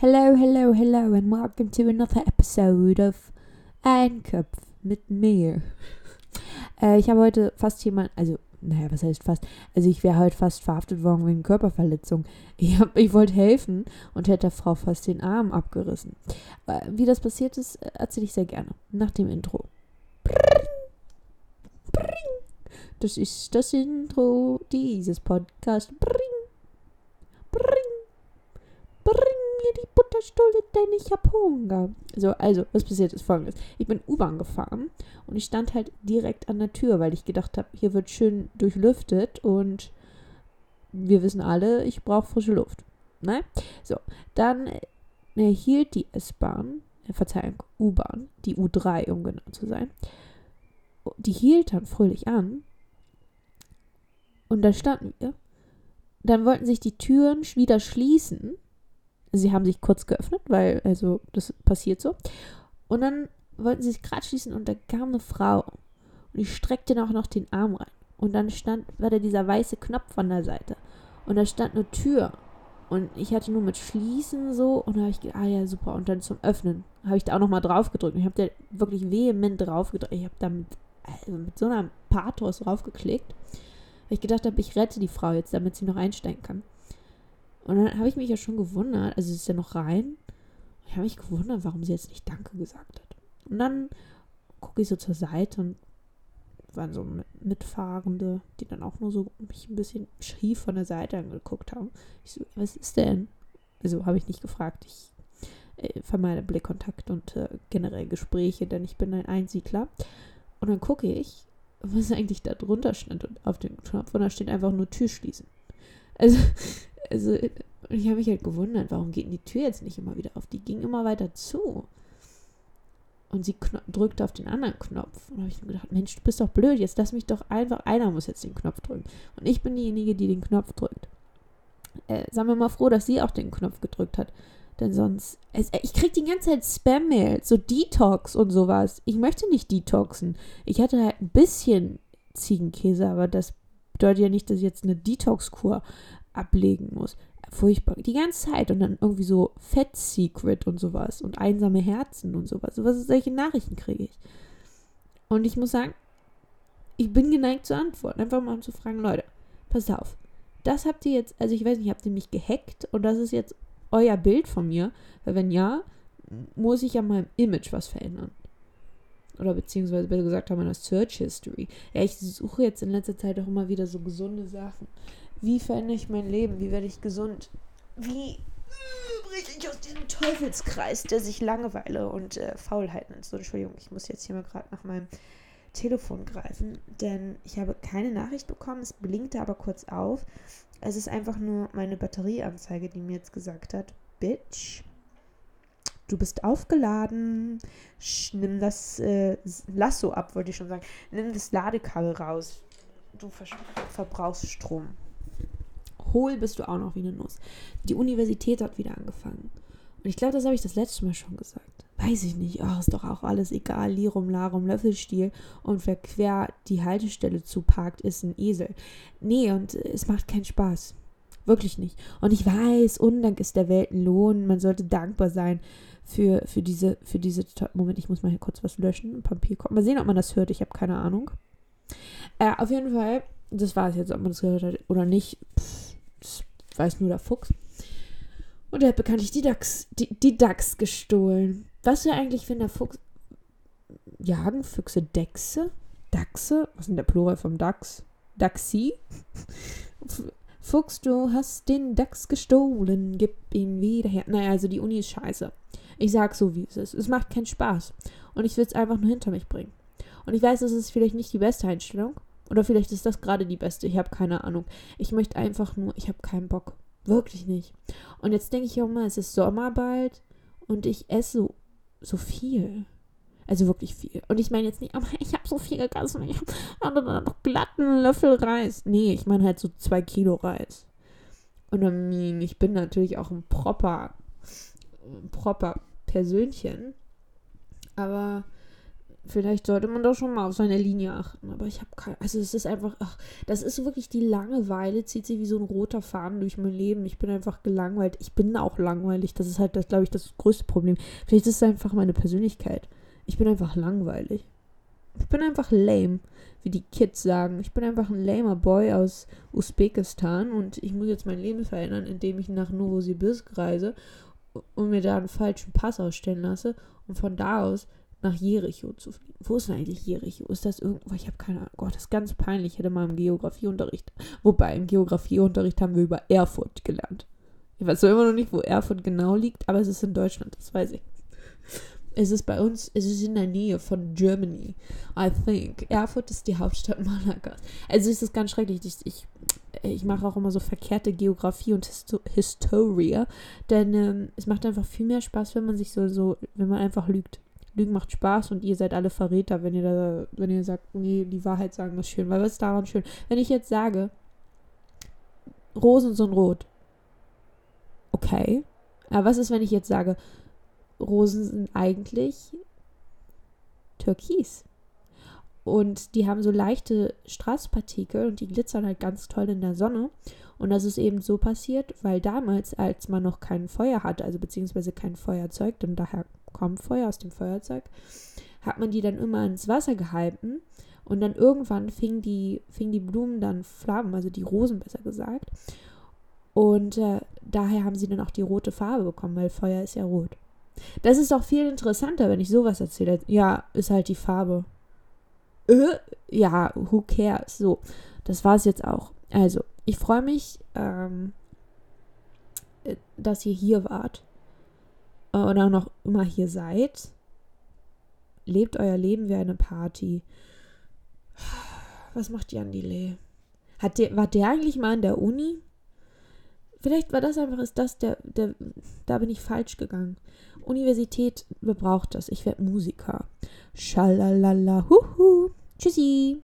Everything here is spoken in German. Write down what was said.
Hello, hello, hello, and welcome to another episode of Ein Kopf mit mir. Äh, ich habe heute fast jemand, also, naja, was heißt fast? Also, ich wäre heute fast verhaftet worden wegen Körperverletzung. Ich, ich wollte helfen und hätte der Frau fast den Arm abgerissen. Äh, wie das passiert ist, erzähle ich sehr gerne. Nach dem Intro. Das ist das Intro dieses Podcasts. Butterstulle, denn ich hab Hunger. So, also, was passiert ist folgendes. Ich bin U-Bahn gefahren und ich stand halt direkt an der Tür, weil ich gedacht habe, hier wird schön durchlüftet und wir wissen alle, ich brauche frische Luft. Ne? So, dann äh, hielt die S-Bahn, äh, Verzeihung, U-Bahn, die U3, um genau zu sein, die hielt dann fröhlich an und da standen wir. Dann wollten sich die Türen wieder schließen. Sie haben sich kurz geöffnet, weil, also, das passiert so. Und dann wollten sie sich gerade schließen und da kam eine Frau. Und die streckte dann auch noch den Arm rein. Und dann stand, war da dieser weiße Knopf an der Seite. Und da stand eine Tür. Und ich hatte nur mit Schließen so. Und da habe ich gedacht, ah ja, super. Und dann zum Öffnen habe ich da auch nochmal drauf gedrückt. Ich habe da wirklich vehement drauf gedrückt. Ich habe da mit, also mit so einem Pathos draufgeklickt weil ich gedacht habe, ich rette die Frau jetzt, damit sie noch einsteigen kann. Und dann habe ich mich ja schon gewundert, also sie ist ja noch rein. Ich habe mich gewundert, warum sie jetzt nicht Danke gesagt hat. Und dann gucke ich so zur Seite und waren so Mitfahrende, die dann auch nur so mich ein bisschen schief von der Seite angeguckt haben. Ich so, was ist denn? Also habe ich nicht gefragt. Ich äh, vermeide Blickkontakt und äh, generell Gespräche, denn ich bin ein Einsiedler. Und dann gucke ich was eigentlich da drunter stand und auf dem Knopf und da steht einfach nur Tür schließen. Also, also ich habe mich halt gewundert, warum geht die Tür jetzt nicht immer wieder auf? Die ging immer weiter zu. Und sie drückte auf den anderen Knopf. Und habe ich mir gedacht, Mensch, du bist doch blöd, jetzt lass mich doch einfach, einer muss jetzt den Knopf drücken. Und ich bin diejenige, die den Knopf drückt. Äh, sagen wir mal froh, dass sie auch den Knopf gedrückt hat. Denn sonst. Es, äh, ich krieg die ganze Zeit Spam-Mails, so Detox und sowas. Ich möchte nicht detoxen. Ich hatte halt ein bisschen Ziegenkäse, aber das bedeutet ja nicht, dass ich jetzt eine Detox-Kur ablegen muss. Furchtbar. Die ganze Zeit. Und dann irgendwie so Fat Secret und sowas. Und einsame Herzen und sowas. Sowas, solche Nachrichten kriege ich. Und ich muss sagen, ich bin geneigt zu antworten. Einfach mal um zu fragen, Leute, pass auf. Das habt ihr jetzt, also ich weiß nicht, habt ihr mich gehackt und das ist jetzt euer Bild von mir? Weil wenn ja, muss ich an meinem Image was verändern. Oder beziehungsweise besser gesagt an meiner Search History. Ja, ich suche jetzt in letzter Zeit auch immer wieder so gesunde Sachen. Wie verändere ich mein Leben? Wie werde ich gesund? Wie breche ich aus diesem Teufelskreis, der sich Langeweile und äh, Faulheit nennt? So, Entschuldigung, ich muss jetzt hier mal gerade nach meinem Telefon greifen, denn ich habe keine Nachricht bekommen. Es blinkte aber kurz auf. Es ist einfach nur meine Batterieanzeige, die mir jetzt gesagt hat, Bitch, du bist aufgeladen, nimm das äh, Lasso ab, wollte ich schon sagen. Nimm das Ladekabel raus. Du ver verbrauchst Strom. Hohl bist du auch noch wie eine Nuss. Die Universität hat wieder angefangen. Und ich glaube, das habe ich das letzte Mal schon gesagt. Weiß ich nicht. Oh, ist doch auch alles egal. Lirum, Larum, Löffelstiel. Und wer quer die Haltestelle zuparkt, ist ein Esel. Nee, und es macht keinen Spaß. Wirklich nicht. Und ich weiß, Undank ist der Welt ein Lohn. Man sollte dankbar sein für, für diese, für diese. Moment, ich muss mal hier kurz was löschen. Papier kommt. Mal sehen, ob man das hört. Ich habe keine Ahnung. Äh, auf jeden Fall, das war es jetzt, ob man das gehört hat oder nicht. Pff, das weiß nur der Fuchs. Und er hat bekanntlich die Dachs, die, die Dachs gestohlen. Was du eigentlich, wenn der Fuchs. Jagen Füchse Dechse? Dachse? Was ist denn der Plural vom Dachs? Dachsi? Fuchs, du hast den Dachs gestohlen, gib ihn wieder her. Naja, also die Uni ist scheiße. Ich sag so, wie es ist. Es macht keinen Spaß. Und ich will es einfach nur hinter mich bringen. Und ich weiß, das ist vielleicht nicht die beste Einstellung. Oder vielleicht ist das gerade die beste. Ich habe keine Ahnung. Ich möchte einfach nur, ich habe keinen Bock. Wirklich nicht. Und jetzt denke ich auch mal, es ist Sommer bald und ich esse so, so viel. Also wirklich viel. Und ich meine jetzt nicht, aber ich habe so viel gegessen. Ich habe noch glatten Löffel Reis. Nee, ich meine halt so zwei Kilo Reis. Und ich bin natürlich auch ein proper, ein proper Persönchen. Aber vielleicht sollte man doch schon mal auf seine Linie achten. Aber ich habe keine. Also, es ist einfach. Ach, das ist wirklich die Langeweile, zieht sich wie so ein roter Faden durch mein Leben. Ich bin einfach gelangweilt. Ich bin auch langweilig. Das ist halt, das, glaube ich, das größte Problem. Vielleicht ist es einfach meine Persönlichkeit. Ich bin einfach langweilig. Ich bin einfach lame, wie die Kids sagen. Ich bin einfach ein lamer Boy aus Usbekistan und ich muss jetzt mein Leben verändern, indem ich nach Novosibirsk reise und mir da einen falschen Pass ausstellen lasse und von da aus nach Jericho zu fliegen. Wo ist denn eigentlich Jericho? Ist das irgendwo? Ich habe keine Ahnung. Gott, das ist ganz peinlich. Ich hätte mal im Geografieunterricht. Wobei, im Geografieunterricht haben wir über Erfurt gelernt. Ich weiß immer noch nicht, wo Erfurt genau liegt, aber es ist in Deutschland, das weiß ich. Es ist bei uns, es ist in der Nähe von Germany, I think. Erfurt ist die Hauptstadt Malagas. Also es ist ganz schrecklich. Ich, ich, ich mache auch immer so verkehrte Geografie und Histo Historie, denn ähm, es macht einfach viel mehr Spaß, wenn man sich so, so, wenn man einfach lügt. Lügen macht Spaß und ihr seid alle Verräter, wenn ihr da, wenn ihr sagt, nee, die Wahrheit sagen ist schön. Weil was ist daran schön? Wenn ich jetzt sage, Rosen sind rot. Okay. Aber was ist, wenn ich jetzt sage, Rosen sind eigentlich türkis? Und die haben so leichte Straßpartikel und die glitzern halt ganz toll in der Sonne. Und das ist eben so passiert, weil damals, als man noch kein Feuer hatte, also beziehungsweise kein Feuerzeug, denn daher kommt Feuer aus dem Feuerzeug, hat man die dann immer ins Wasser gehalten und dann irgendwann fingen die, fing die Blumen dann Flammen, also die Rosen besser gesagt. Und äh, daher haben sie dann auch die rote Farbe bekommen, weil Feuer ist ja rot. Das ist doch viel interessanter, wenn ich sowas erzähle. Ja, ist halt die Farbe. Äh, ja, who cares? So, das war es jetzt auch. Also, ich freue mich, ähm, äh, dass ihr hier wart oder noch immer hier seid, lebt euer Leben wie eine Party. Was macht Jan Delay? Hat der, war der eigentlich mal in der Uni? Vielleicht war das einfach, ist das der, der, da bin ich falsch gegangen. Universität braucht das. Ich werde Musiker. Schalalala, huhu. Tschüssi.